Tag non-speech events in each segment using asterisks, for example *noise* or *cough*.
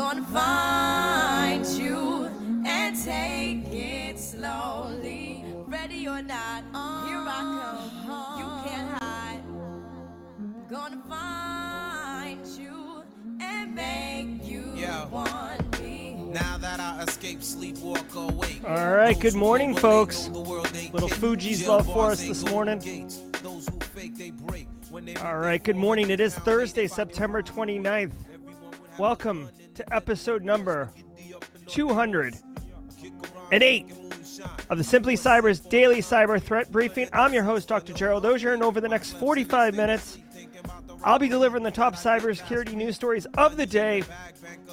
gonna find you and take it slowly. Ready or not, here I come. You can't hide. Gonna find you and make you Yeah. want me. Now that I escape, sleep, walk away. All right, good morning, folks. know the world ain't Little. Fuji's love for us this morning. Those who fake, they break. All right, good morning. It is Thursday, September 29th. Welcome to episode number 208 of the Simply Cyber's daily cyber threat briefing. I'm your host, Dr. Gerald Auger, and over the next 45 minutes, I'll be delivering the top cybersecurity news stories of the day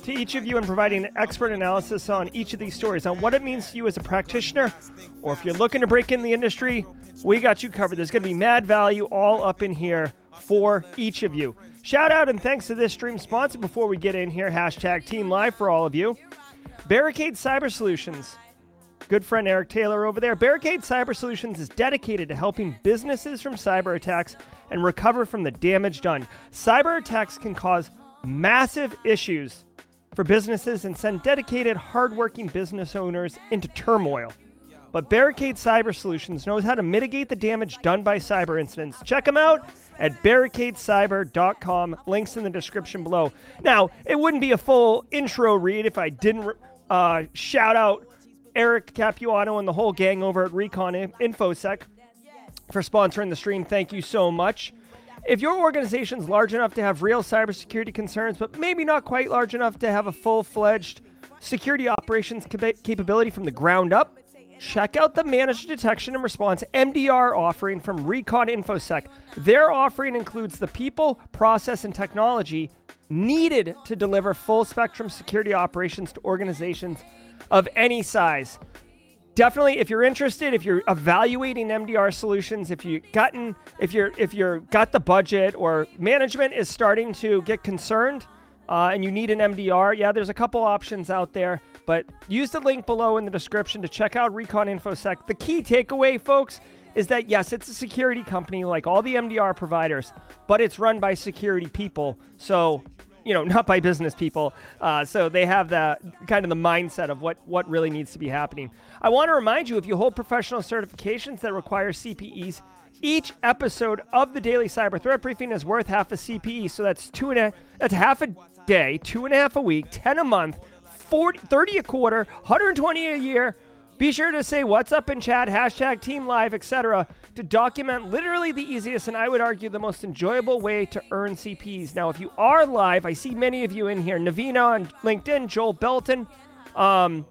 to each of you and providing an expert analysis on each of these stories, on what it means to you as a practitioner, or if you're looking to break in the industry, we got you covered. There's going to be mad value all up in here for each of you. Shout out and thanks to this stream sponsor before we get in here. Hashtag Team Live for all of you. Barricade Cyber Solutions. Good friend Eric Taylor over there. Barricade Cyber Solutions is dedicated to helping businesses from cyber attacks and recover from the damage done. Cyber attacks can cause massive issues for businesses and send dedicated, hardworking business owners into turmoil. But Barricade Cyber Solutions knows how to mitigate the damage done by cyber incidents. Check them out at barricadecyber.com. Links in the description below. Now, it wouldn't be a full intro read if I didn't uh, shout out Eric Capuano and the whole gang over at Recon InfoSec for sponsoring the stream. Thank you so much. If your organization's large enough to have real cybersecurity concerns, but maybe not quite large enough to have a full fledged security operations capa- capability from the ground up, check out the Managed Detection and Response MDR offering from Recon InfoSec. Their offering includes the people, process, and technology needed to deliver full spectrum security operations to organizations of any size definitely if you're interested if you're evaluating mdr solutions if you gotten if you're if you're got the budget or management is starting to get concerned uh, and you need an mdr yeah there's a couple options out there but use the link below in the description to check out recon infosec the key takeaway folks is that yes it's a security company like all the mdr providers but it's run by security people so you know, *laughs* not by business people. Uh, so they have the kind of the mindset of what what really needs to be happening. I want to remind you, if you hold professional certifications that require CPEs, each episode of the Daily Cyber Threat Briefing is worth half a CPE. So that's two and a that's half a day, two and a half a week, ten a month, 40, 30 a quarter, 120 a year. Be sure to say what's up in chat, hashtag team live, etc. to document literally the easiest and I would argue the most enjoyable way to earn CPs. Now, if you are live, I see many of you in here. Navina on LinkedIn, Joel Belton, um,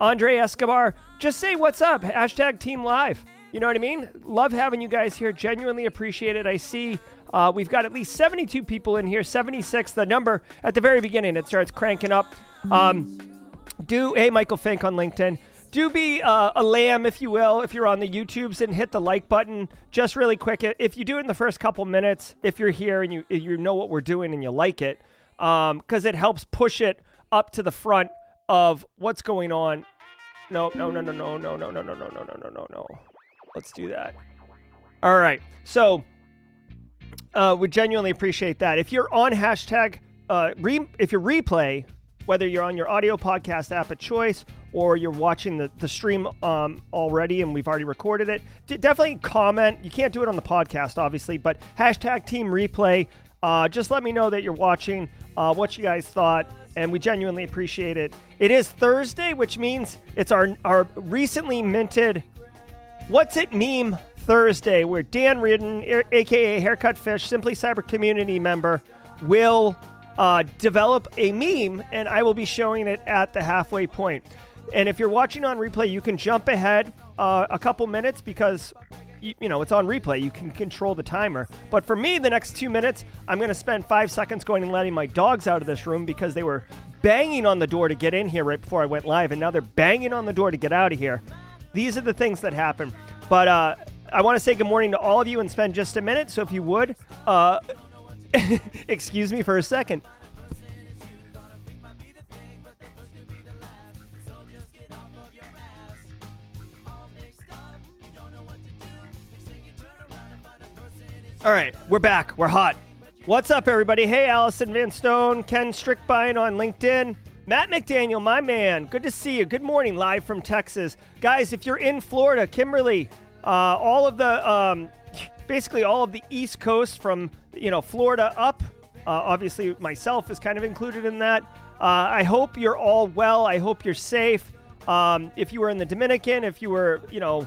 Andre Escobar. Just say what's up, hashtag team live. You know what I mean? Love having you guys here. Genuinely appreciate it. I see uh, we've got at least 72 people in here, 76, the number at the very beginning. It starts cranking up. Um, do, hey, Michael Fink on LinkedIn do be uh, a lamb, if you will, if you're on the YouTubes and hit the like button. Just really quick, if you do it in the first couple minutes, if you're here and you you know what we're doing and you like it, um, because um, it helps push it up to the front of what's going on. No, no, no, no, no, no, no, no, no, no, no, no, no, no, no. Let's do that. All right. So uh, we genuinely appreciate that. If you're on hashtag, uh, re- if you're replay, whether you're on your audio podcast app of choice or you're watching the, the stream um, already and we've already recorded it, d- definitely comment. You can't do it on the podcast, obviously, but hashtag team replay. Uh, just let me know that you're watching, uh, what you guys thought, and we genuinely appreciate it. It is Thursday, which means it's our, our recently minted What's It Meme Thursday, where Dan Reardon, aka Haircut Fish, Simply Cyber community member, will uh, develop a meme, and I will be showing it at the halfway point. And if you're watching on replay, you can jump ahead uh, a couple minutes because you, know it's on replay. You can control the timer. But for me, the next two minutes, I'm going to spend five seconds going and letting my dogs out of this room because they were banging on the door to get in here right before I went live, and now they're banging on the door to get out of here. These are the things that happen. But uh, I want to say good morning to all of you and spend just a minute. So if you would, uh, *laughs* excuse me for a second. All right, we're back. We're hot. What's up, everybody? Hey, Allison Van Stone, Ken Strickbine on LinkedIn. Matt McDaniel, my man, good to see you. Good morning, live from Texas. Guys, if you're in Florida, Kimberly, uh, all of the, um, basically all of the East Coast from, you know, Florida up, uh, obviously myself is kind of included in that. Uh, I hope you're all well. I hope you're safe. Um, if you were in the Dominican, if you were, you know,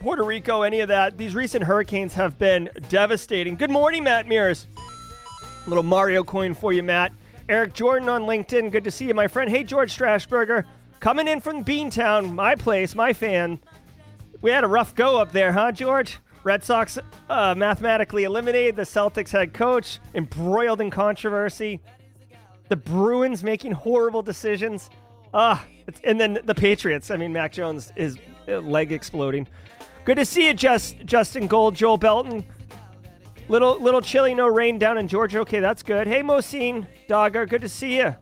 Puerto Rico, any of that, these recent hurricanes have been devastating. Good morning, Matt Mears. Little Mario coin for you, Matt. Eric Jordan on LinkedIn. Good to see you, my friend. Hey, George Strasburger. Coming in from Beantown, my place, my fan. We had a rough go up there, huh, George? Red Sox uh, mathematically eliminated the Celtics head coach, embroiled in controversy. The Bruins making horrible decisions. Ah, and then the Patriots. I mean, Mac Jones is leg exploding. Good to see you, Just Justin Gold, Joel Belton. Little little chilly, no rain down in Georgia. Okay, that's good. Hey, Mosine Dogger, good to see you.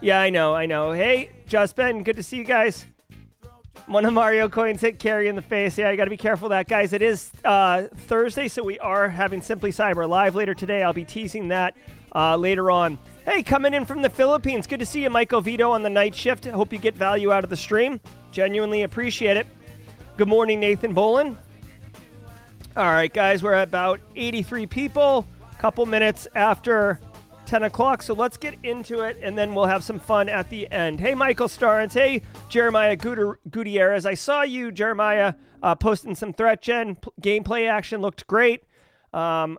Yeah, I know, I know. Hey, Just Ben, good to see you guys. One of Mario coins hit Carrie in the face. Yeah, you got to be careful that, guys. It is uh, Thursday, so we are having Simply Cyber live later today. I'll be teasing that uh, later on. Hey, coming in from the Philippines. Good to see you, Michael Vito, on the night shift. Hope you get value out of the stream. Genuinely appreciate it. Good morning, Nathan Bolin. All right, guys, we're at about 83 people, couple minutes after 10 o'clock. So let's get into it, and then we'll have some fun at the end. Hey, Michael Starnes. Hey, Jeremiah Gutierrez. I saw you, Jeremiah, uh, posting some ThreatGEN p- gameplay action. Looked great. Um,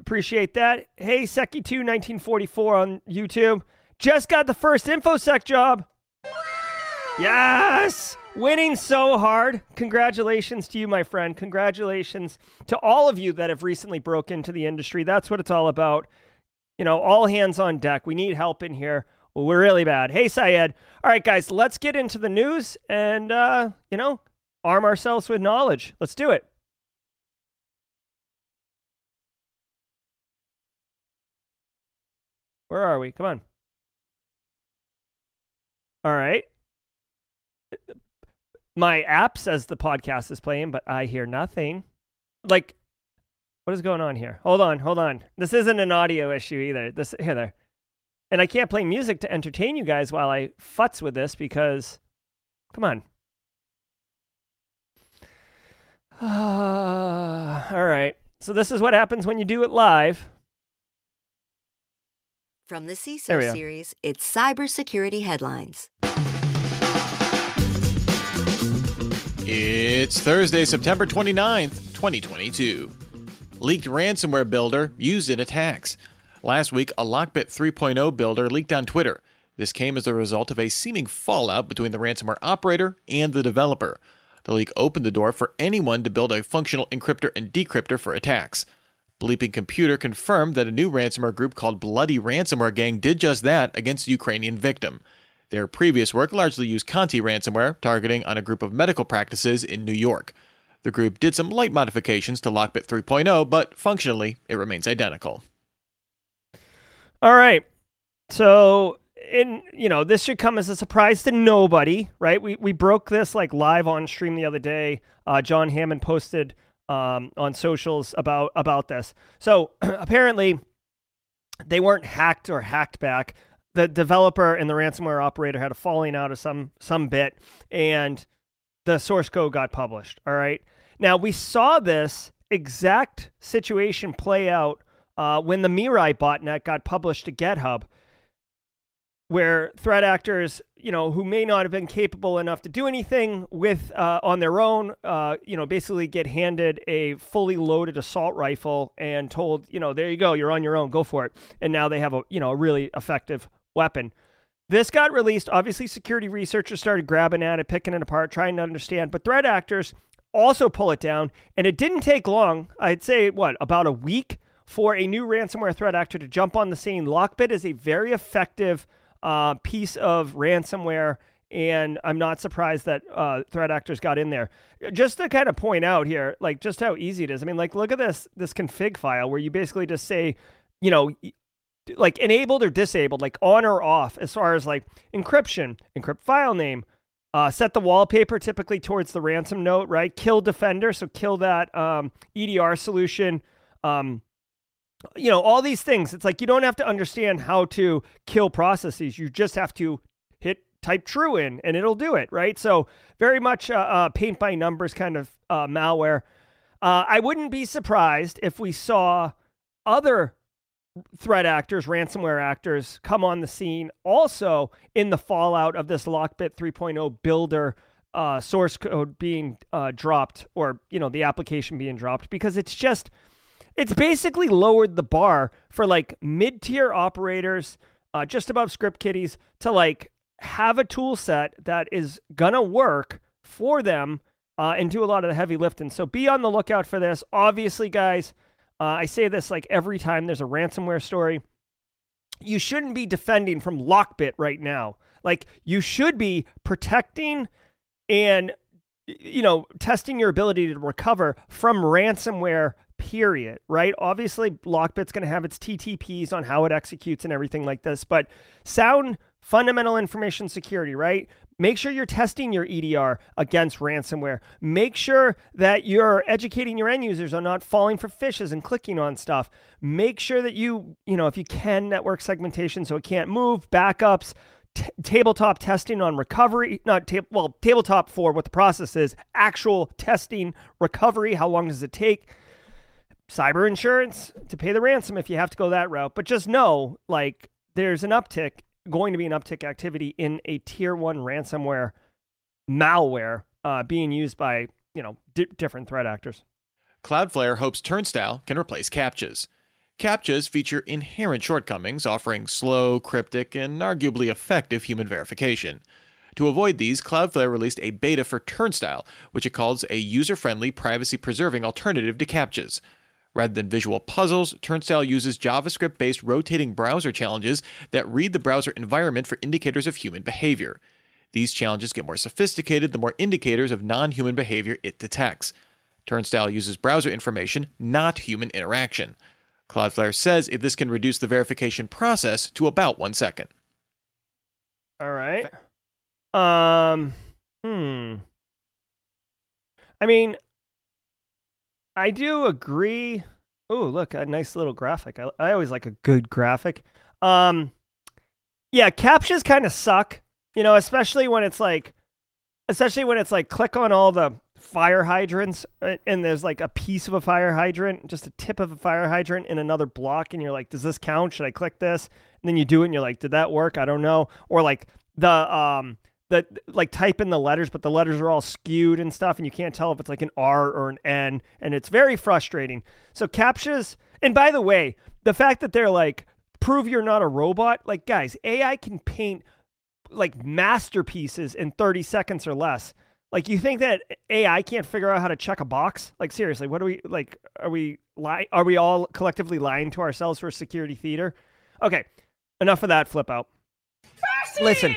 appreciate that. Hey, Seki2 1944 on YouTube. Just got the first InfoSec job. Yes! Winning so hard. Congratulations to you, my friend. Congratulations to all of you that have recently broke into the industry. That's what it's all about. You know, all hands on deck. We need help in here. We're really bad. Hey, Syed. All right, guys, let's get into the news and, uh, you know, arm ourselves with knowledge. Let's do it. Where are we? Come on. All right. My app says the podcast is playing, but I hear nothing. Like, what is going on here? Hold on, hold on. This isn't an audio issue either. This here there. And I can't play music to entertain you guys while I futz with this because come on. *sighs* all right. So this is what happens when you do it live. From the CISO series, it's cybersecurity headlines. It's Thursday, September 29th, 2022. Leaked ransomware builder used in attacks. Last week, a Lockbit 3.0 builder leaked on Twitter. This came as a result of a seeming fallout between the ransomware operator and the developer. The leak opened the door for anyone to build a functional encryptor and decryptor for attacks. Bleeping Computer confirmed that a new ransomware group called Bloody Ransomware Gang did just that against a Ukrainian victim. Their previous work largely used Conti ransomware, targeting on a group of medical practices in New York. The group did some light modifications to Lockbit 3.0, but functionally, it remains identical. All right. So, in you know, this should come as a surprise to nobody, right? We we broke this like live on stream the other day. Uh, John Hammond posted um, on socials about about this. So *clears throat* apparently, they weren't hacked or hacked back. The developer and the ransomware operator had a falling out of some some bit, and the source code got published. All right. Now we saw this exact situation play out uh, when the Mirai botnet got published to GitHub, where threat actors, you know, who may not have been capable enough to do anything with uh, on their own, uh, you know, basically get handed a fully loaded assault rifle and told, you know, there you go, you're on your own, go for it. And now they have a, you know, a really effective weapon. This got released. Obviously, security researchers started grabbing at it, picking it apart, trying to understand. But threat actors also pull it down. And it didn't take long. I'd say, what, about a week for a new ransomware threat actor to jump on the scene. Lockbit is a very effective uh, piece of ransomware. And I'm not surprised that uh, threat actors got in there. Just to kind of point out here, like just how easy it is. I mean, like look at this this config file where you basically just say, you know, like enabled or disabled, like on or off, as far as like encryption, encrypt file name, uh, set the wallpaper typically towards the ransom note, right? Kill defender, so kill that um, EDR solution. Um, you know, all these things. It's like you don't have to understand how to kill processes. You just have to hit type true in and it'll do it, right? So very much uh, uh, paint by numbers kind of uh, malware. Uh, I wouldn't be surprised if we saw other threat actors, ransomware actors come on the scene also in the fallout of this Lockbit 3.0 builder uh, source code being uh, dropped or, you know, the application being dropped because it's just, it's basically lowered the bar for like mid tier operators, uh, just above script kiddies to like have a tool set that is gonna work for them uh, and do a lot of the heavy lifting. So be on the lookout for this. Obviously, guys, uh, I say this like every time there's a ransomware story. You shouldn't be defending from Lockbit right now. Like you should be protecting and you know testing your ability to recover from ransomware period right obviously lockbit's going to have its ttps on how it executes and everything like this but sound fundamental information security right Make sure you're testing your EDR against ransomware. Make sure that you're educating your end users on not falling for phishes and clicking on stuff. Make sure that you, you know, if you can, network segmentation so it can't move, backups, t- tabletop testing on recovery, not ta- well, tabletop for what the process is, actual testing, recovery, how long does it take? Cyber insurance to pay the ransom if you have to go that route. But just know, like, there's an uptick going to be an uptick activity in a tier one ransomware malware uh, being used by you know di- different threat actors. Cloudflare hopes Turnstile can replace CAPTCHAs. CAPTCHAs feature inherent shortcomings, offering slow, cryptic, and arguably effective human verification. To avoid these, Cloudflare released a beta for Turnstile, which it calls a user friendly, privacy preserving alternative to CAPTCHAs. Rather than visual puzzles, Turnstile uses JavaScript based rotating browser challenges that read the browser environment for indicators of human behavior. These challenges get more sophisticated the more indicators of non human behavior it detects. Turnstile uses browser information, not human interaction. Cloudflare says if this can reduce the verification process to about one second. All right. Um. Hmm. I mean, I do agree. Oh, look, a nice little graphic. I, I always like a good graphic. Um, yeah, captchas kind of suck, you know, especially when it's like, especially when it's like click on all the fire hydrants uh, and there's like a piece of a fire hydrant, just a tip of a fire hydrant in another block, and you're like, does this count? Should I click this? And then you do it, and you're like, did that work? I don't know. Or like the um that like type in the letters, but the letters are all skewed and stuff, and you can't tell if it's like an R or an N, and it's very frustrating. So captchas, and by the way, the fact that they're like prove you're not a robot, like guys, AI can paint like masterpieces in 30 seconds or less. Like you think that AI can't figure out how to check a box? Like seriously, what are we like? Are we lie? Are we all collectively lying to ourselves for security theater? Okay, enough of that. Flip out. Listen,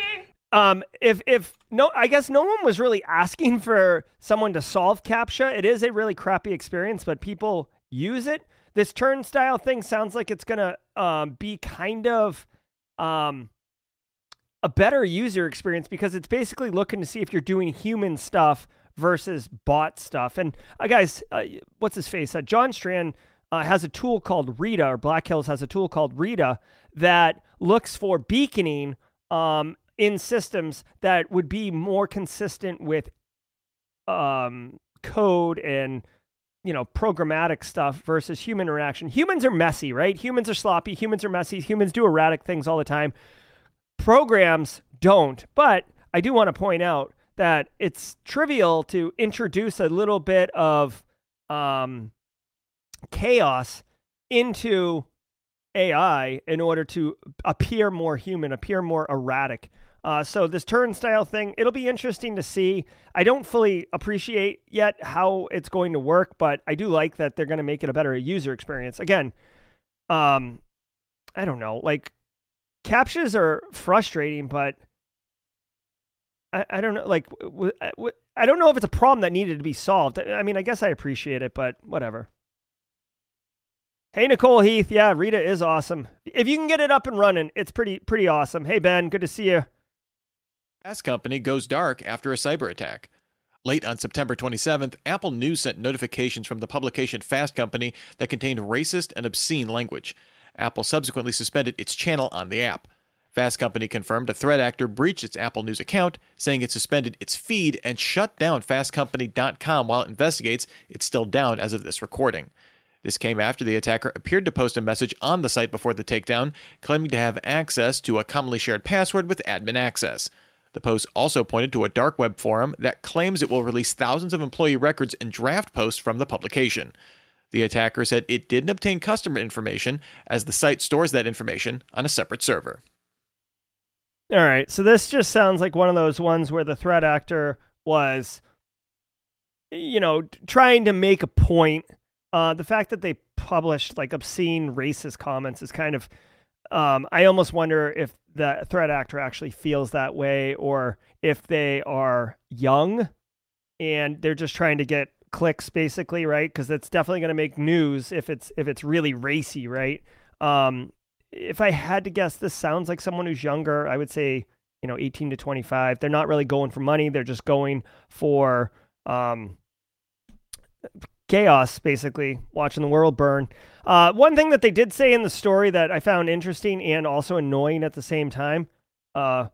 um, if if no, I guess no one was really asking for someone to solve CAPTCHA. It is a really crappy experience, but people use it. This turnstile thing sounds like it's gonna um, be kind of um, a better user experience because it's basically looking to see if you're doing human stuff versus bot stuff. And uh, guys, uh, what's his face? Uh, John Strand uh, has a tool called Rita, or Black Hills has a tool called Rita that looks for beaconing um, in systems that would be more consistent with um, code and you know programmatic stuff versus human interaction. Humans are messy, right? Humans are sloppy. Humans are messy. Humans do erratic things all the time. Programs don't. But I do want to point out that it's trivial to introduce a little bit of um, chaos into AI in order to appear more human, appear more erratic. Uh, so this turnstile thing, it'll be interesting to see. I don't fully appreciate yet how it's going to work, but I do like that they're going to make it a better user experience. Again, um, I don't know, like captchas are frustrating, but I, I don't know, like w- w- I don't know if it's a problem that needed to be solved. I mean, I guess I appreciate it, but whatever. Hey Nicole Heath, yeah, Rita is awesome. If you can get it up and running, it's pretty pretty awesome. Hey Ben, good to see you. Fast Company goes dark after a cyber attack. Late on September 27th, Apple News sent notifications from the publication Fast Company that contained racist and obscene language. Apple subsequently suspended its channel on the app. Fast Company confirmed a threat actor breached its Apple News account, saying it suspended its feed and shut down fastcompany.com while it investigates. It's still down as of this recording. This came after the attacker appeared to post a message on the site before the takedown, claiming to have access to a commonly shared password with admin access. The post also pointed to a dark web forum that claims it will release thousands of employee records and draft posts from the publication. The attacker said it didn't obtain customer information as the site stores that information on a separate server. All right. So this just sounds like one of those ones where the threat actor was, you know, trying to make a point. Uh, the fact that they published like obscene racist comments is kind of, um, I almost wonder if the threat actor actually feels that way or if they are young and they're just trying to get clicks basically right? Because it's definitely going to make news if it's if it's really racy right? Um if i had to guess this sounds like someone who's younger i would say you know 18 to 25 they're not really going for money. They're just going for um chaos basically watching the world burn uh, one thing that they did say in the story that I found interesting and also annoying at the same time, uh,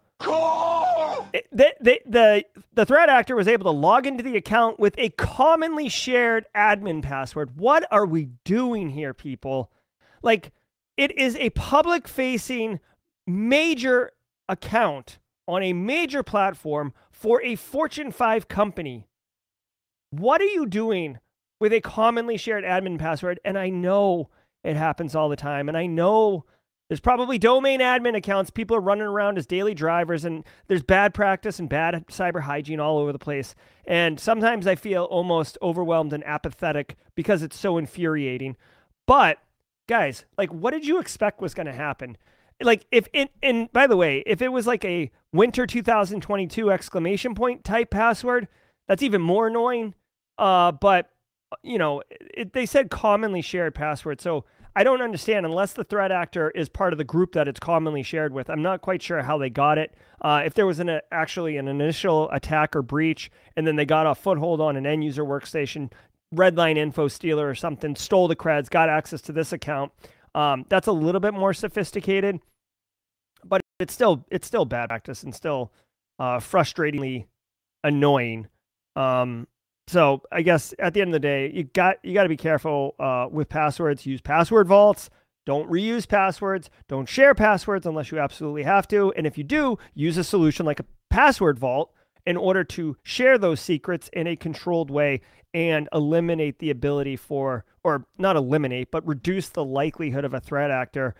it- the, the, the threat actor was able to log into the account with a commonly shared admin password. What are we doing here, people? Like, it is a public facing major account on a major platform for a Fortune 5 company. What are you doing with a commonly shared admin password. And I know it happens all the time. And I know there's probably domain admin accounts. People are running around as daily drivers, and there's bad practice and bad cyber hygiene all over the place. And sometimes I feel almost overwhelmed and apathetic because it's so infuriating. But guys, like, what did you expect was going to happen? Like, if it, and by the way, if it was like a winter 2022 exclamation point type password, that's even more annoying. Uh, but you know, it, they said commonly shared password. So I don't understand unless the threat actor is part of the group that it's commonly shared with. I'm not quite sure how they got it. Uh, if there was an actually an initial attack or breach, and then they got a foothold on an end user workstation, Redline info stealer or something, stole the creds, got access to this account. Um, that's a little bit more sophisticated, but it's still it's still bad practice and still uh, frustratingly annoying. Um, so I guess at the end of the day, you got you got to be careful uh, with passwords. Use password vaults. Don't reuse passwords. Don't share passwords unless you absolutely have to. And if you do, use a solution like a password vault in order to share those secrets in a controlled way and eliminate the ability for, or not eliminate, but reduce the likelihood of a threat actor,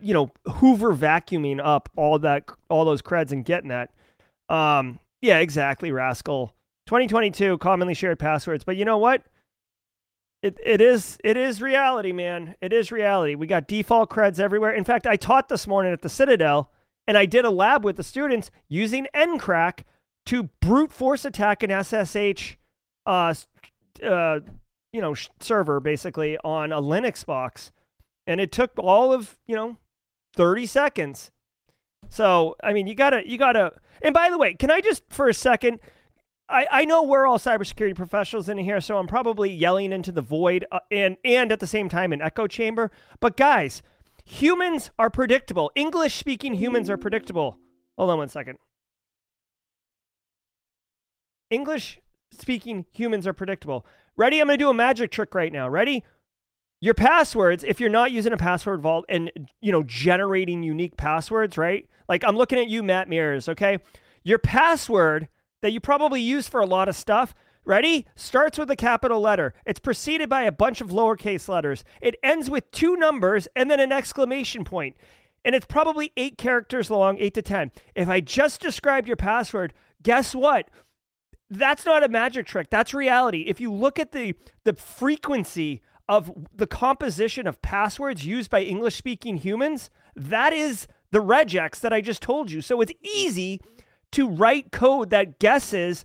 you know, Hoover vacuuming up all that, all those creds and getting that. Um, yeah, exactly, rascal. 2022 commonly shared passwords. But you know what? It it is it is reality, man. It is reality. We got default creds everywhere. In fact, I taught this morning at the Citadel, and I did a lab with the students using NCrack to brute force attack an SSH, uh, uh, you know, server basically on a Linux box, and it took all of you know 30 seconds. So I mean, you gotta you gotta. And by the way, can I just for a second? I, I know we're all cybersecurity professionals in here, so I'm probably yelling into the void uh, and and at the same time an echo chamber. But guys, humans are predictable. English speaking humans are predictable. Hold on one second. English speaking humans are predictable. Ready? I'm going to do a magic trick right now. Ready? Your passwords, if you're not using a password vault and you know generating unique passwords, right? Like I'm looking at you, Matt Mirrors, okay? Your password that you probably use for a lot of stuff. Ready? Starts with a capital letter. It's preceded by a bunch of lowercase letters. It ends with two numbers and then an exclamation point. And it's probably eight characters long, eight to 10. If I just described your password, guess what? That's not a magic trick. That's reality. If you look at the, the frequency of the composition of passwords used by English speaking humans, that is the regex that I just told you. So it's easy to write code that guesses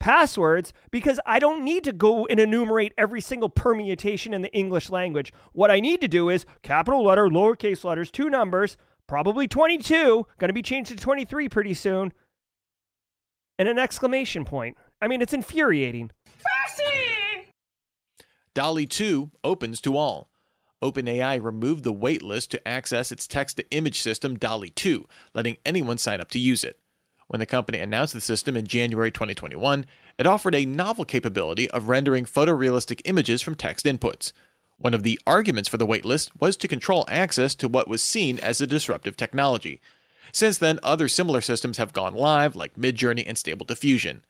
passwords because I don't need to go and enumerate every single permutation in the English language. What I need to do is capital letter, lowercase letters, two numbers, probably 22, going to be changed to 23 pretty soon, and an exclamation point. I mean, it's infuriating. DALL-E 2 opens to all. OpenAI removed the waitlist to access its text to image system DALL-E 2, letting anyone sign up to use it. When the company announced the system in January 2021, it offered a novel capability of rendering photorealistic images from text inputs. One of the arguments for the waitlist was to control access to what was seen as a disruptive technology. Since then, other similar systems have gone live, like Midjourney and Stable Diffusion.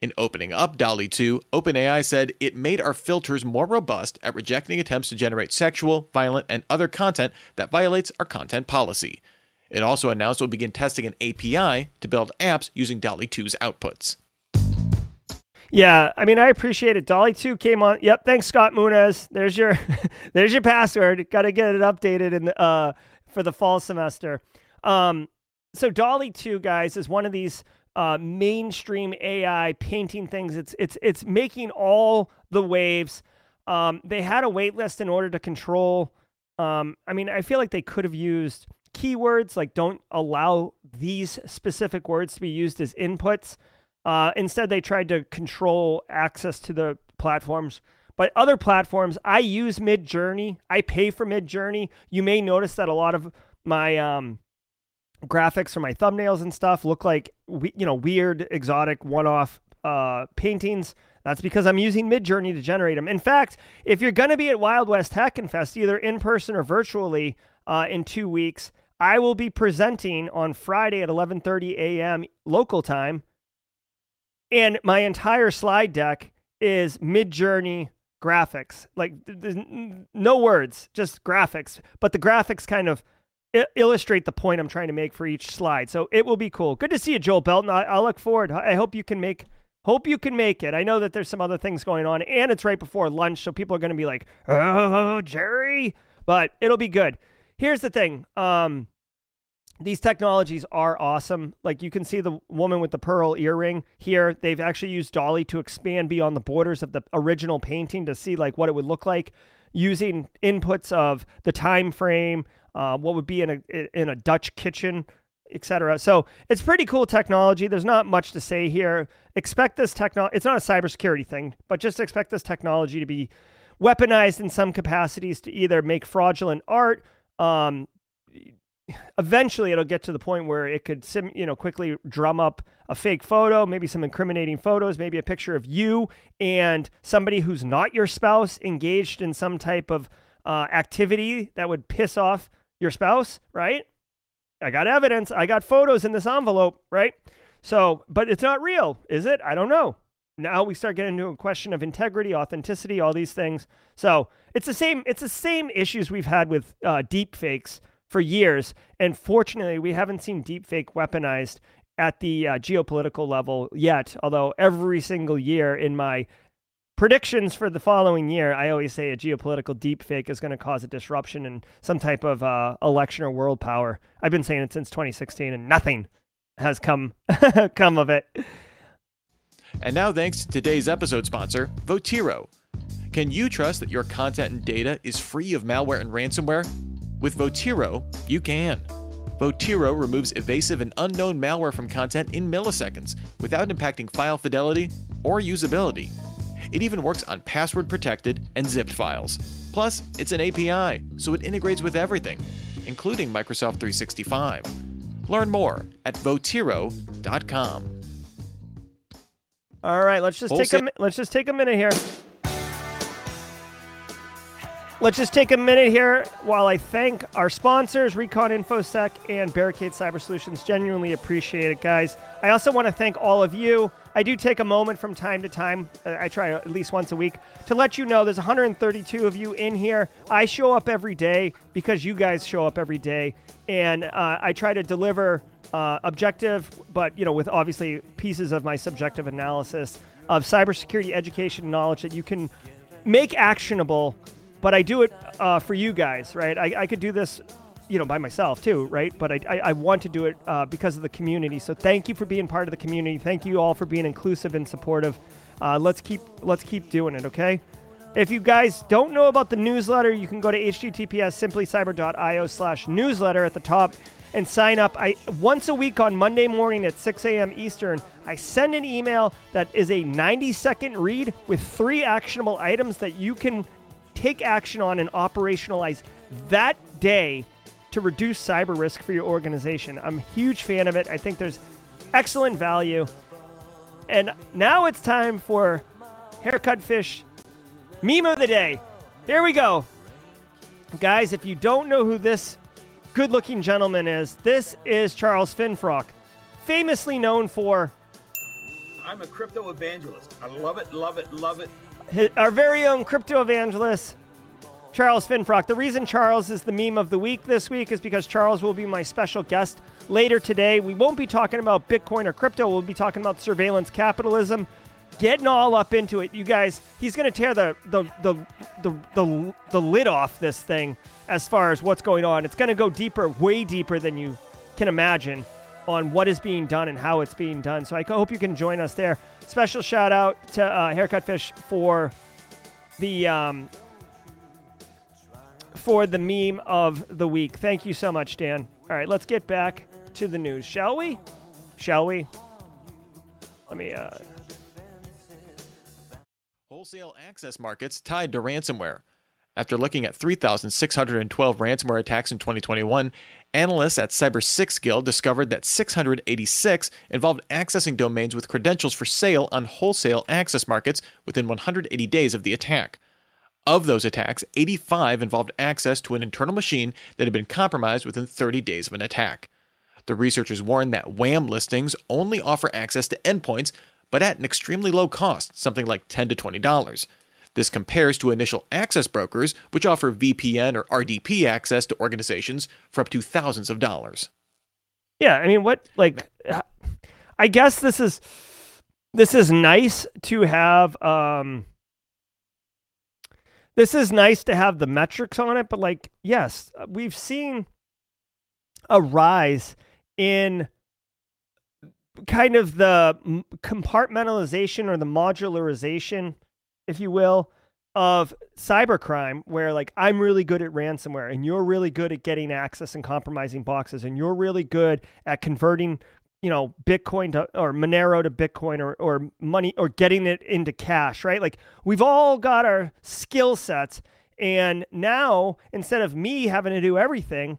In opening up DALL-E 2, OpenAI said it made our filters more robust at rejecting attempts to generate sexual, violent, and other content that violates our content policy. It also announced it will begin testing an API to build apps using DALL-E 2's outputs. Yeah, I mean, I appreciate it. DALL-E two came on. Yep, thanks, Scott Munez. There's your, *laughs* there's your password. Got to get it updated in the, uh for the fall semester. Um, so DALL-E two guys is one of these uh, mainstream AI painting things. It's it's it's making all the waves. Um, they had a wait list in order to control. Um, I mean, I feel like they could have used keywords like don't allow these specific words to be used as inputs. Uh, instead, they tried to control access to the platforms. But other platforms, I use Midjourney. I pay for Midjourney. You may notice that a lot of my um, graphics for my thumbnails and stuff look like you know weird, exotic, one-off uh, paintings. That's because I'm using Midjourney to generate them. In fact, if you're going to be at Wild West Hackin' Fest, either in person or virtually, uh, in two weeks, I will be presenting on Friday at 11:30 a.m. local time. And my entire slide deck is Midjourney graphics. Like no words just graphics. But the graphics kind of illustrate the point i'm trying to make for each slide. So it will be cool. Good to see you joel belton. I, I look forward. I hope you can make hope you can make it. I know that there's some other things going on and it's right before lunch so people are going to be like oh jerry. But it'll be good here's the thing um these technologies are awesome. Like you can see the woman with the pearl earring here. They've actually used DALL-E to expand beyond the borders of the original painting to see like what it would look like using inputs of the time frame, uh, what would be in a in a Dutch kitchen, etc. So it's pretty cool technology. There's not much to say here. Expect this technology. It's not a cybersecurity thing, but just expect this technology to be weaponized in some capacities to either make fraudulent art, um, eventually it'll get to the point where it could sim, you know quickly drum up a fake photo maybe some incriminating photos maybe a picture of you and somebody who's not your spouse engaged in some type of uh, activity that would piss off your spouse right? I got evidence i got photos in this envelope right? So but it's not real is it? I don't know. Now we start getting into a question of integrity authenticity all these things. So it's the same it's the same issues we've had with uh, deep fakes for years. And fortunately, we haven't seen deepfake weaponized at the uh, geopolitical level yet. Although every single year in my predictions for the following year, I always say a geopolitical deepfake is going to cause a disruption in some type of uh, election or world power. I've been saying it since 2016, and nothing has come *laughs* come of it. And now, thanks to today's episode sponsor, Votiro. Can you trust that your content and data is free of malware and ransomware? With Votiro, you can. Votiro removes evasive and unknown malware from content in milliseconds without impacting file fidelity or usability. It even works on password protected and zipped files. Plus, it's an API, so it integrates with everything, including Microsoft 365. Learn more at votiro.com. All right, let's just take a let's just take a minute here. Let's just take a minute here while I thank our sponsors, Recon InfoSec and Barricade Cyber Solutions. Genuinely appreciate it, guys. I also want to thank all of you. I do take a moment from time to time. uh, I try at least once a week to let you know there's 132 of you in here. I show up every day because you guys show up every day, and uh, I try to deliver uh, objective, but you know, with obviously pieces of my subjective analysis of cybersecurity education knowledge that you can make actionable but I do it uh, for you guys, right? I, I could do this, you know, by myself too, right? But I, I, I want to do it uh, because of the community. So thank you for being part of the community. Thank you all for being inclusive and supportive. Uh, let's keep let's keep doing it, okay? If you guys don't know about the newsletter, you can go to https simplycyber.io slash newsletter at the top and sign up. I once a week on Monday morning at 6 a.m. Eastern, I send an email that is a 90 second read with three actionable items that you can take action on and operationalize that day to reduce cyber risk for your organization. I'm a huge fan of it. I think there's excellent value. And now it's time for Haircut Fish meme of the day. Here we go. Guys, if you don't know who this good looking gentleman is, this is Charles Finfrock, famously known for I'm a crypto evangelist. I love it, love it, love it. Our very own crypto evangelist, Charles Finfrock. The reason Charles is the meme of the week this week is because Charles will be my special guest later today. We won't be talking about Bitcoin or crypto, we'll be talking about surveillance capitalism. Getting all up into it, you guys. He's going to tear the the, the the the the lid off this thing as far as what's going on. It's going to go deeper, way deeper than you can imagine on what is being done and how it's being done. So I hope you can join us there. Special shout out to uh, Haircut Fish for the um, for the meme of the week. Thank you so much, Dan. All right, let's get back to the news, shall we? Shall we? Let me. Uh, Wholesale access markets tied to ransomware. After looking at 3,612 ransomware attacks in 2021, analysts at Cybersixgill discovered that 686 involved accessing domains with credentials for sale on wholesale access markets within 180 days of the attack. Of those attacks, 85 involved access to an internal machine that had been compromised within 30 days of an attack. The researchers warned that WAM listings only offer access to endpoints, but at an extremely low cost, something like 10 to $20. This compares to initial access brokers, which offer VPN or RDP access to organizations for up to thousands of dollars. yeah, I mean, what like? I guess this is this is nice to have. Um, this is nice to have the metrics on it, but like, yes, we've seen a rise in kind of the compartmentalization or the modularization, if you will, of cybercrime, where like I'm really good at ransomware and you're really good at getting access and compromising boxes, and you're really good at converting, you know, Bitcoin to or Monero to Bitcoin or or money or getting it into cash, right? Like we've all got our skill sets, and now instead of me having to do everything,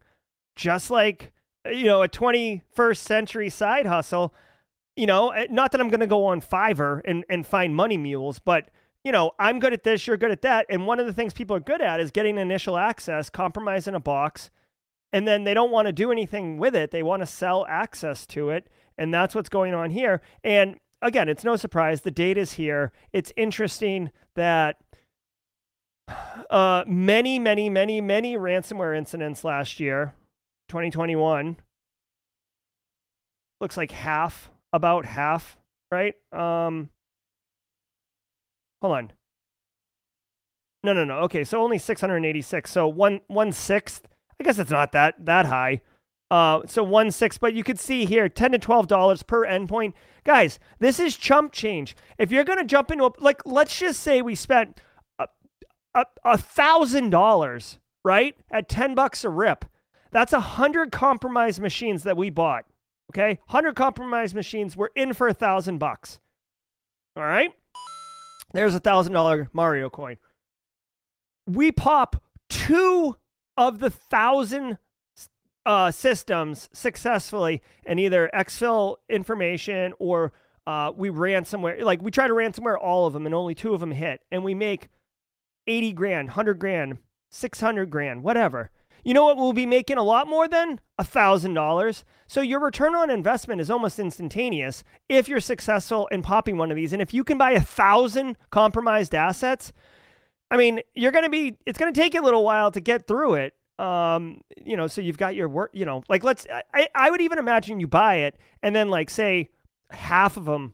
just like you know a 21st century side hustle you know eh, not that i'm going to go on fiverr and, and find money mules but you know i'm good at this you're good at that and one of the things people are good at is getting initial access compromising a box and then they don't want to do anything with it they want to sell access to it and that's what's going on here and again it's no surprise the data's here it's interesting that *sighs* uh, many many many many ransomware incidents last year 2021 looks like half about half right? Um hold on. No no no. Okay so only 686 so one one sixth i guess it's not that that high. Uh so one sixth but you could see here 10 to 12 dollars per endpoint. Guys this is chump change. If you're gonna jump into a like let's just say we spent a thousand dollars right at 10 bucks a rip. That's a hundred compromised machines that we bought. Okay, hundred compromised machines. We're in for a thousand bucks. All right, there's a thousand dollar Mario coin. We pop two of the thousand uh, systems successfully, and either exfil information or uh, we ransomware. Like we try to ransomware all of them, and only two of them hit, and we make eighty grand, hundred grand, six hundred grand, whatever. You know what we'll be making a lot more than? A thousand dollars. So your return on investment is almost instantaneous if you're successful in popping one of these. And if you can buy a thousand compromised assets, I mean, you're gonna be it's gonna take you a little while to get through it. Um, you know, so you've got your work, you know, like let's I, I would even imagine you buy it and then like say half of them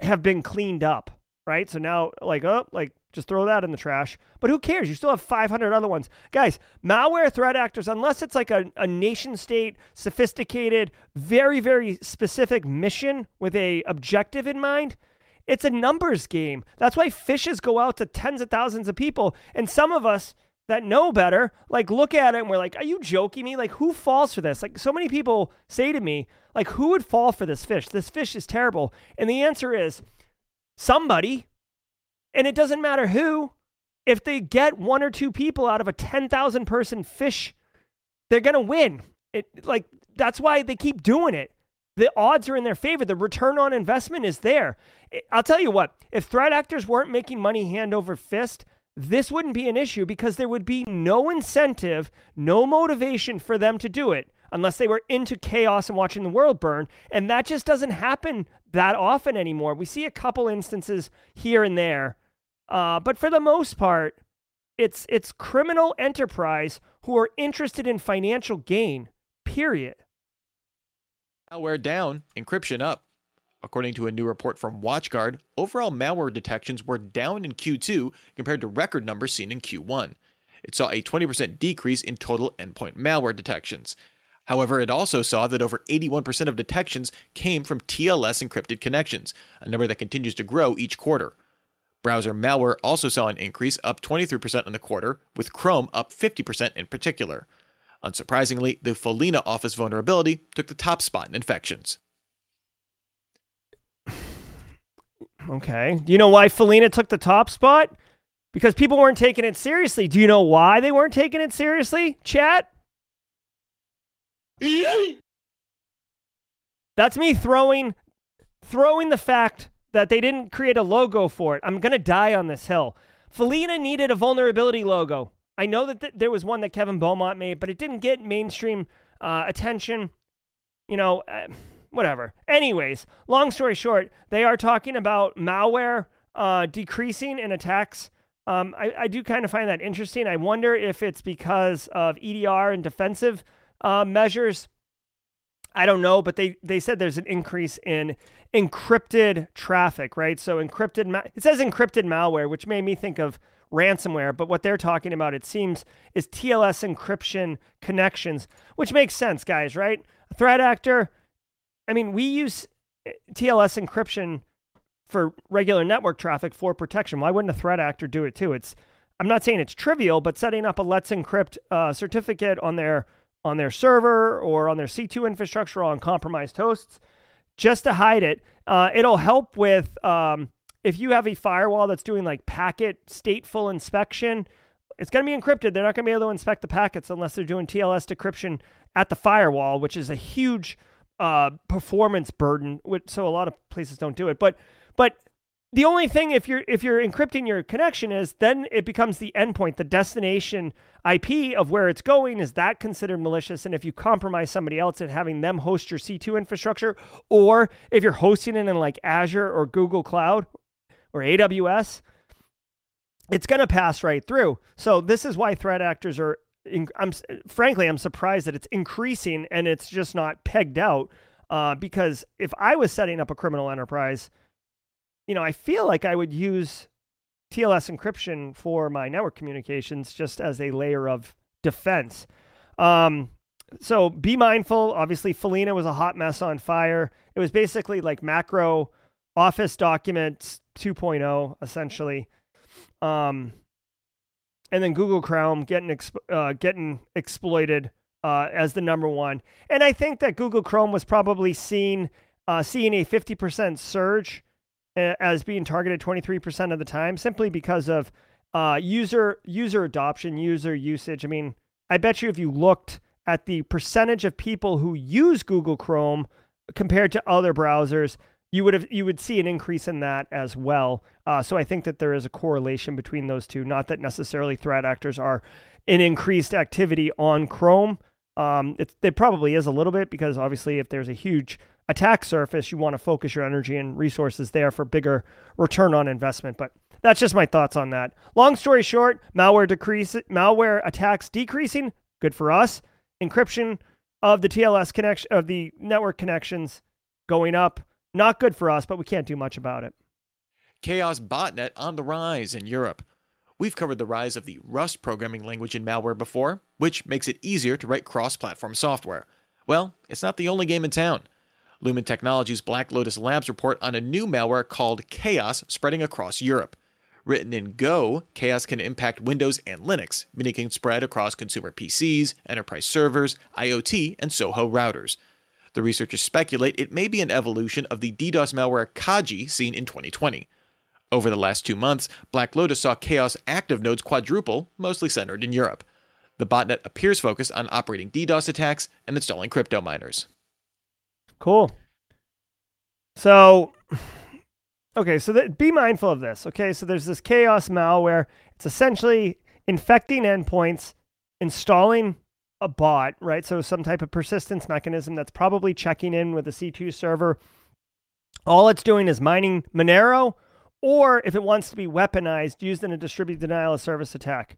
have been cleaned up, right? So now like oh like just throw that in the trash. But who cares? You still have 500 other ones. Guys, malware threat actors, unless it's like a, a nation state, sophisticated, very, very specific mission with a objective in mind, it's a numbers game. That's why fishes go out to tens of thousands of people. And some of us that know better, like look at it and we're like, are you joking me? Like who falls for this? Like so many people say to me, like who would fall for this fish? This fish is terrible. And the answer is somebody. And it doesn't matter who. If they get one or two people out of a 10,000 person fish, they're going to win. It like that's why they keep doing it. The odds are in their favor. The return on investment is there. I'll tell you what, if threat actors weren't making money hand over fist, this wouldn't be an issue because there would be no incentive, no motivation for them to do it unless they were into chaos and watching the world burn. And that just doesn't happen that often anymore. We see a couple instances here and there. Uh, but for the most part, it's it's criminal enterprise who are interested in financial gain. Period. Malware down, encryption up. According to a new report from WatchGuard, overall malware detections were down in Q2 compared to record numbers seen in Q1. It saw a 20% decrease in total endpoint malware detections. However, it also saw that over 81% of detections came from TLS encrypted connections, a number that continues to grow each quarter. Browser malware also saw an increase, up 23% in the quarter, with Chrome up 50% in particular. Unsurprisingly, the Follina Office vulnerability took the top spot in infections. *sighs* Okay. Do you know why Follina took the top spot? Because people weren't taking it seriously. Do you know why they weren't taking it seriously, chat? *laughs* That's me throwing throwing the fact that they didn't create a logo for it. I'm going to die on this hill. Follina needed a vulnerability logo. I know that th- there was one that Kevin Beaumont made, but it didn't get mainstream uh, attention. You know, uh, whatever. Anyways, long story short, they are talking about malware uh, decreasing in attacks. Um, I, I, do kind of find that interesting. I wonder if it's because of EDR and defensive uh, measures. I don't know, but they they said there's an increase in encrypted traffic, right? So encrypted, ma- it says encrypted malware, which made me think of ransomware. But what they're talking about, it seems, is TLS encryption connections, which makes sense, guys, right? Threat actor I mean, we use eh, TLS encryption for regular network traffic for protection. Why wouldn't a threat actor do it too? It's I'm not saying it's trivial, but setting up a Let's Encrypt uh, certificate on their on their server or on their C2 infrastructure on compromised hosts, just to hide it, uh, it'll help with um, if you have a firewall that's doing like packet stateful inspection. It's going to be encrypted. They're not going to be able to inspect the packets unless they're doing TLS decryption at the firewall, which is a huge uh, performance burden, which, so a lot of places don't do it. But but the only thing if you're if you're encrypting your connection is then it becomes the endpoint, the destination IP of where it's going. Is that considered malicious? And if you compromise somebody else and having them host your C2 infrastructure, or if you're hosting it in like Azure or Google Cloud or AWS, it's going to pass right through. So this is why threat actors are I'm frankly I'm surprised that it's increasing and it's just not pegged out. Uh, because if I was setting up a criminal enterprise, you know, I feel like I would use TLS encryption for my network communications just as a layer of defense. Um, so be mindful. Obviously, Follina was a hot mess on fire. It was basically like macro Office documents 2.0, essentially. Um, and then Google Chrome getting uh, getting exploited uh, as the number one. And I think that Google Chrome was probably seen uh, seeing a 50% surge as being targeted 23% of the time, simply because of uh, user user adoption, user usage. I mean, I bet you if you looked at the percentage of people who use Google Chrome compared to other browsers, you would have you would see an increase in that as well. Uh, so I think that there is a correlation between those two. Not that necessarily threat actors are in increased activity on Chrome. Um, it, it probably is a little bit because obviously if there's a huge attack surface, you want to focus your energy and resources there for bigger return on investment. But that's just my thoughts on that. Long story short, malware decrease, malware attacks decreasing, good for us. Encryption of the TLS connection of the network connections going up not good for us, but we can't do much about it. Chaos botnet on the rise in Europe. We've covered the rise of the Rust programming language in malware before, which makes it easier to write cross platform software. Well, it's not the only game in town. Lumen Technologies' Black Lotus Labs report on a new malware called Chaos spreading across Europe. Written in Go, chaos can impact Windows and Linux, meaning it can spread across consumer PCs, enterprise servers, IoT, and Soho routers. The researchers speculate it may be an evolution of the DDoS malware Kaiji seen in 2020. Over the last two months, Black Lotus saw chaos active nodes quadruple, mostly centered in Europe. The botnet appears focused on operating DDoS attacks and installing crypto miners. Cool. So, okay, so be mindful of this. Okay, so there's this chaos malware. It's essentially infecting endpoints, installing a bot, right? So some type of persistence mechanism that's probably checking in with a C2 server. All it's doing is mining Monero, or if it wants to be weaponized, used in a distributed denial of service attack.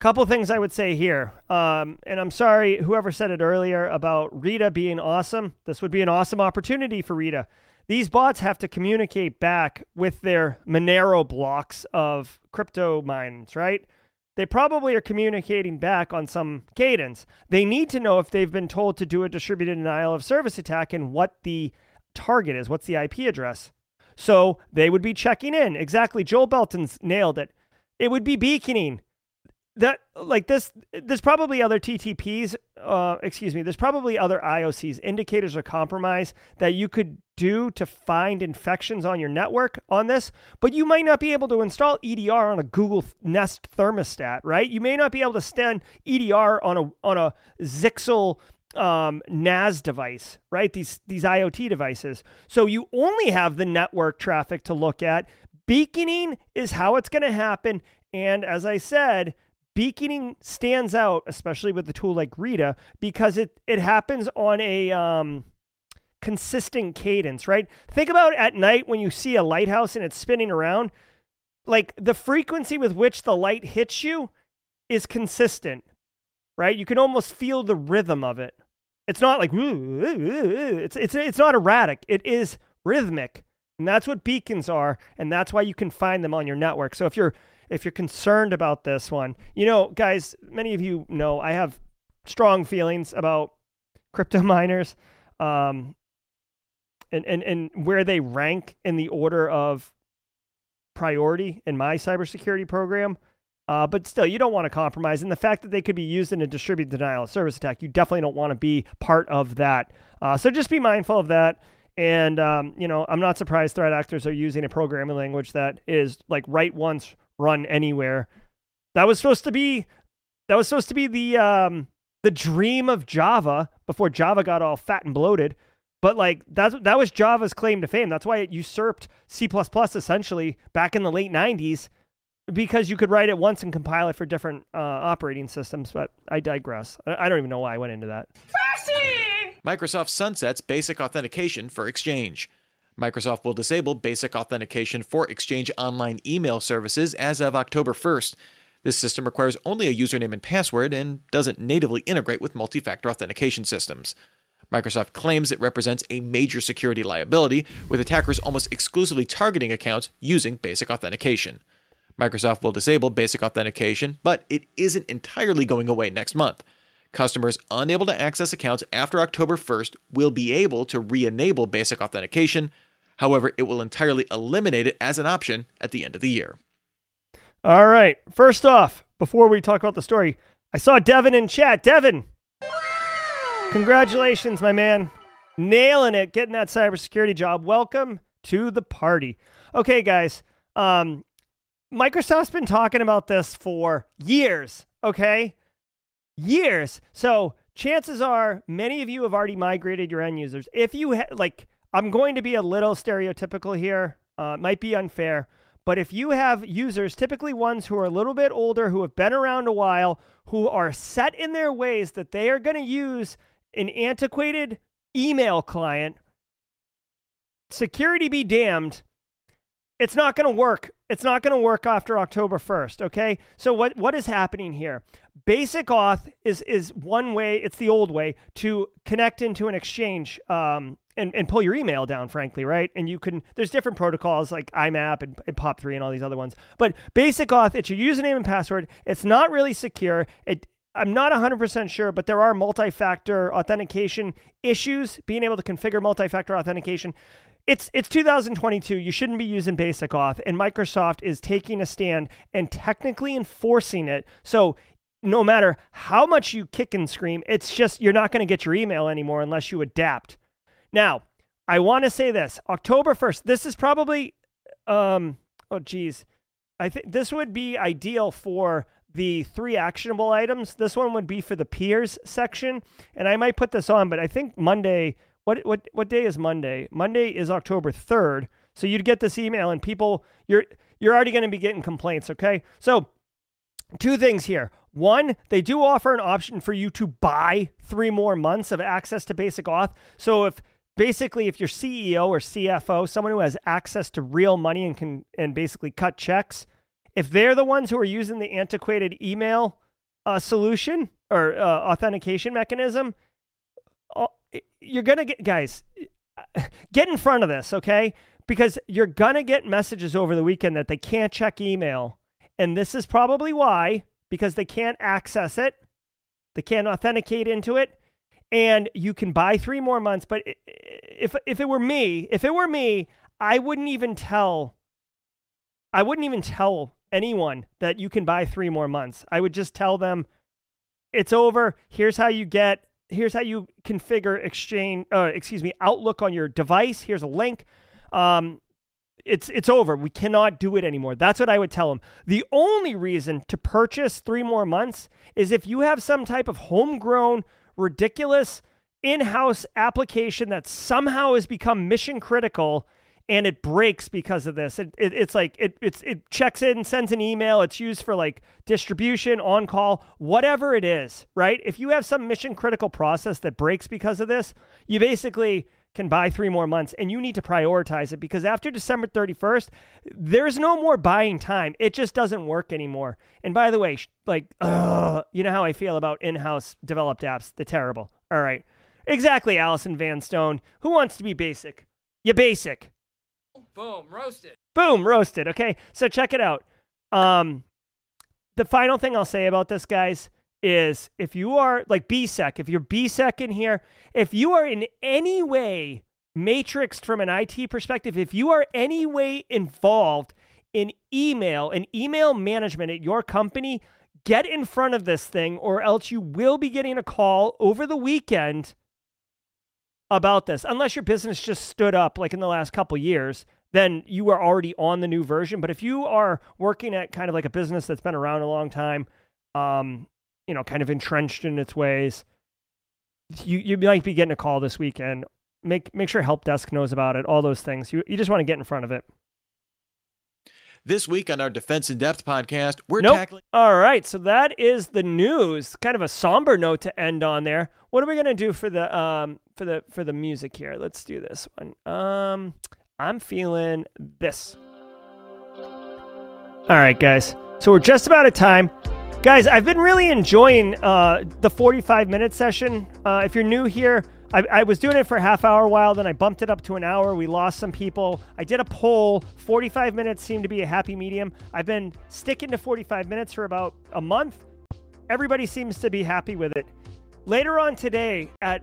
Couple things I would say here. Um, and I'm sorry, whoever said it earlier about Rita being awesome. This would be an awesome opportunity for Rita. These bots have to communicate back with their Monero blocks of crypto mines, right? They probably are communicating back on some cadence. They need to know if they've been told to do a distributed denial of service attack and what the target is, what's the IP address. So they would be checking in. Exactly. Joel Belton's nailed it. It would be beaconing that like this there's probably other ttps uh excuse me there's probably other iocs indicators of compromise that you could do to find infections on your network on this but you might not be able to install edr on a google nest thermostat right you may not be able to stand edr on a on a Zyxel um, NAS device, right? These these IoT devices. So you only have the network traffic to look at. Beaconing is how it's going to happen. And as I said, beaconing stands out, especially with a tool like Rita, because it it happens on a um, consistent cadence, right? Think about at night when you see a lighthouse and it's spinning around, like the frequency with which the light hits you is consistent, right? You can almost feel the rhythm of it. It's not like it's it's it's not erratic. It is rhythmic. And that's what beacons are, and that's why you can find them on your network. So if you're if you're concerned about this one. You know, guys, many of you know I have strong feelings about crypto *laughs* miners um, and, and, and where they rank in the order of priority in my cybersecurity program. Uh, but still, you don't want to compromise. And the fact that they could be used in a distributed denial of service attack, you definitely don't want to be part of that. Uh, so just be mindful of that. And, um, you know, I'm not surprised threat actors are using a programming language that is like write once, run anywhere. That was supposed to be that was supposed to be the um the dream of Java before Java got all fat and bloated. But like that's that was Java's claim to fame. That's why it usurped C++ essentially back in the late 90s because you could write it once and compile it for different uh, operating systems. But I digress. I, I don't even know why I went into that. Microsoft sunsets basic authentication for Exchange. Microsoft will disable basic authentication for Exchange Online email services as of October 1st. This system requires only a username and password and doesn't natively integrate with multi factor authentication systems. Microsoft claims it represents a major security liability, with attackers almost exclusively targeting accounts using basic authentication. Microsoft will disable basic authentication, but it isn't entirely going away next month. Customers unable to access accounts after October 1st will be able to re enable basic authentication, However, it will entirely eliminate it as an option at the end of the year. All right. First off, before we talk about the story, I saw Devin in chat. Devin, congratulations, my man. Nailing it, getting that cybersecurity job. Welcome to the party. Okay, guys. Um, Microsoft's been talking about this for years, okay? Years. So chances are many of you have already migrated your end users. If you ha- like I'm going to be a little stereotypical here. Uh, might be unfair, but if you have users, typically ones who are a little bit older, who have been around a while, who are set in their ways that they are going to use an antiquated email client, security be damned, it's not going to work. It's not going to work after October 1st, okay? So what what is happening here? Basic auth is is one way, it's the old way to connect into an exchange um, and, and pull your email down, frankly, right? And you can, there's different protocols like IMAP and, and POP3 and all these other ones. But basic auth, it's your username and password. It's not really secure. It, I'm not 100% sure, but there are multi factor authentication issues, being able to configure multi factor authentication. It's it's 2022. You shouldn't be using basic auth, and Microsoft is taking a stand and technically enforcing it. So no matter how much you kick and scream, it's just you're not going to get your email anymore unless you adapt. Now, I want to say this: October 1st. This is probably, um, oh geez, I think this would be ideal for the three actionable items. This one would be for the peers section, and I might put this on, but I think Monday. What what what day is Monday? Monday is October 3rd. So you'd get this email, and people, you're you're already going to be getting complaints. Okay, so two things here. One, they do offer an option for you to buy three more months of access to Basic Auth. So if basically if you're CEO or CFO, someone who has access to real money and can and basically cut checks, if they're the ones who are using the antiquated email uh, solution or uh, authentication mechanism, you're gonna get guys *sighs* get in front of this, okay? Because you're gonna get messages over the weekend that they can't check email, and this is probably why because they can't access it, they can't authenticate into it, and you can buy three more months. But if if it were me, if it were me, I wouldn't even tell. I wouldn't even tell anyone that you can buy three more months. I would just tell them it's over. Here's how you get. Here's how you configure Exchange. Uh, excuse me, Outlook on your device. Here's a link. Um, it's it's over. We cannot do it anymore. That's what I would tell them. The only reason to purchase three more months is if you have some type of homegrown, ridiculous in-house application that somehow has become mission critical and it breaks because of this. It, it, it's like it it's it checks in, sends an email. It's used for like distribution, on call, whatever it is, right? If you have some mission critical process that breaks because of this, you basically can buy three more months and you need to prioritize it because after December 31st, there's no more buying time. It just doesn't work anymore. And by the way, like, ugh, you know how I feel about in house developed apps? They're terrible. All right. Exactly, Allison Van Stone. Who wants to be basic? You basic. Boom, roasted. Boom, roasted. Okay. So check it out. Um, the final thing I'll say about this, guys, is if you are like BSEC, if you're BSEC in here, if you are in any way matrixed from an IT perspective, if you are any way involved in email and email management at your company, get in front of this thing, or else you will be getting a call over the weekend about this. Unless your business just stood up like in the last couple years, then you are already on the new version. But if you are working at kind of like a business that's been around a long time, um, you know, kind of entrenched in its ways, you you might be getting a call this weekend. Make make sure help desk knows about it. All those things. You you just want to get in front of it. This week on our Defense in Depth podcast, we're nope. tackling. All right, so that is the news. Kind of a somber note to end on there. What are we gonna do for the um for the for the music here? Let's do this one. Um, I'm feeling this. All right, guys. So we're just about at time. Guys, I've been really enjoying uh, the 45 minute session. Uh, if you're new here, I, I, was doing it for a half hour while, then I bumped it up to an hour. We lost some people. I did a poll. 45 minutes seemed to be a happy medium. I've been sticking to 45 minutes for about a month. Everybody seems to be happy with it. Later on today at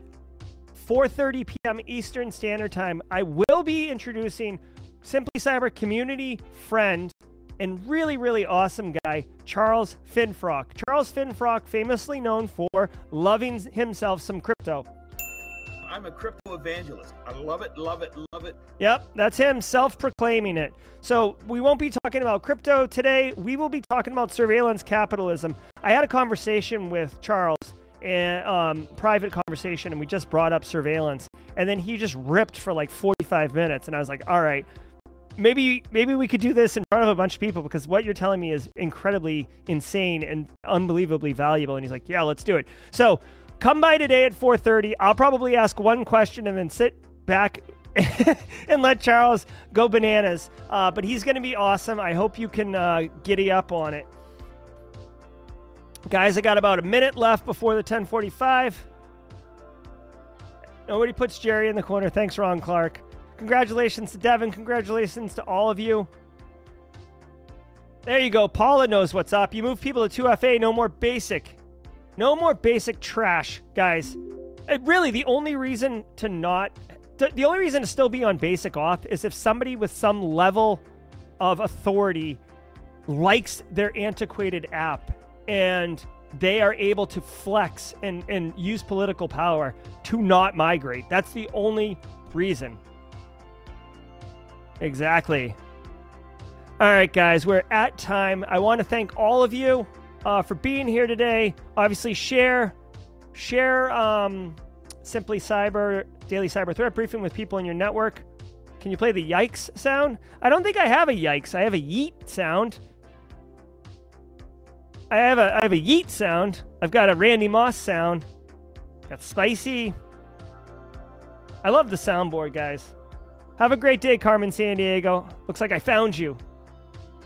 4:30 p.m. Eastern Standard Time, I will be introducing Simply Cyber community friend and really, really awesome guy, Charles Finfrock. Charles Finfrock, famously known for loving himself some crypto. I'm a crypto evangelist. I love it, love it, love it. Yep, that's him self proclaiming it. So, we won't be talking about crypto today. We will be talking about surveillance capitalism. I had a conversation with Charles, and um, private conversation, and we just brought up surveillance. And then he just ripped for like 45 minutes. And I was like, all right, maybe maybe we could do this in front of a bunch of people because what you're telling me is incredibly insane and unbelievably valuable. And he's like yeah let's do it. So come by today at 4.30 i'll probably ask one question and then sit back *laughs* and let charles go bananas. Uh, but he's going to be awesome. I hope you can uh, giddy up on it guys i got about a minute left before the 1045 nobody puts jerry in the corner thanks ron clark Congratulations to Devin. Congratulations to all of you. There you go. Paula knows what's up. You move people to 2FA. No more basic. No more basic trash, guys. It, really, the only reason to not th- the only reason to still be on basic auth is if somebody with some level of authority likes their antiquated app and they are able to flex and, and use political power to not migrate. That's the only reason. Exactly. All right, guys, we're at time. I want to thank all of you uh, for being here today. Obviously, share, share um, Simply Cyber Daily Cyber Threat Briefing with people in your network. Can you play the yikes sound? I don't think I have a yikes. I have a yeet sound. I have a I have a yeet sound. I've got a Randy Moss sound. Got spicy. I love the soundboard, guys. Have a great day, Carmen Sandiego. Looks like I found you.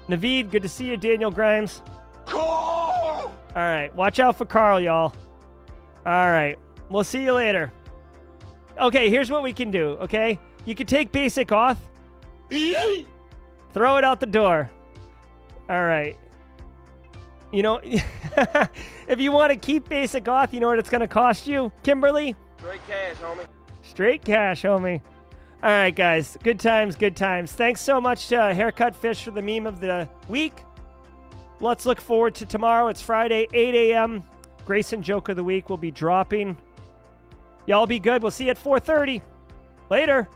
Naveed, good to see you. Daniel Grimes. All right, watch out for Carl, y'all. All right, we'll see you later. Okay, here's what we can do. Okay, you can take basic auth, throw it out the door. All right. You know, *laughs* if you want to keep basic auth, you know what it's going to cost you, Kimberly? Straight cash, homie. Straight cash, homie. All right, guys. Good times, good times. Thanks so much to Haircut Fish for the meme of the week. Let's look forward to tomorrow. It's Friday, 8 a.m. Grayson Joke of the Week will be dropping. Y'all be good. We'll see you at 4.30. Later.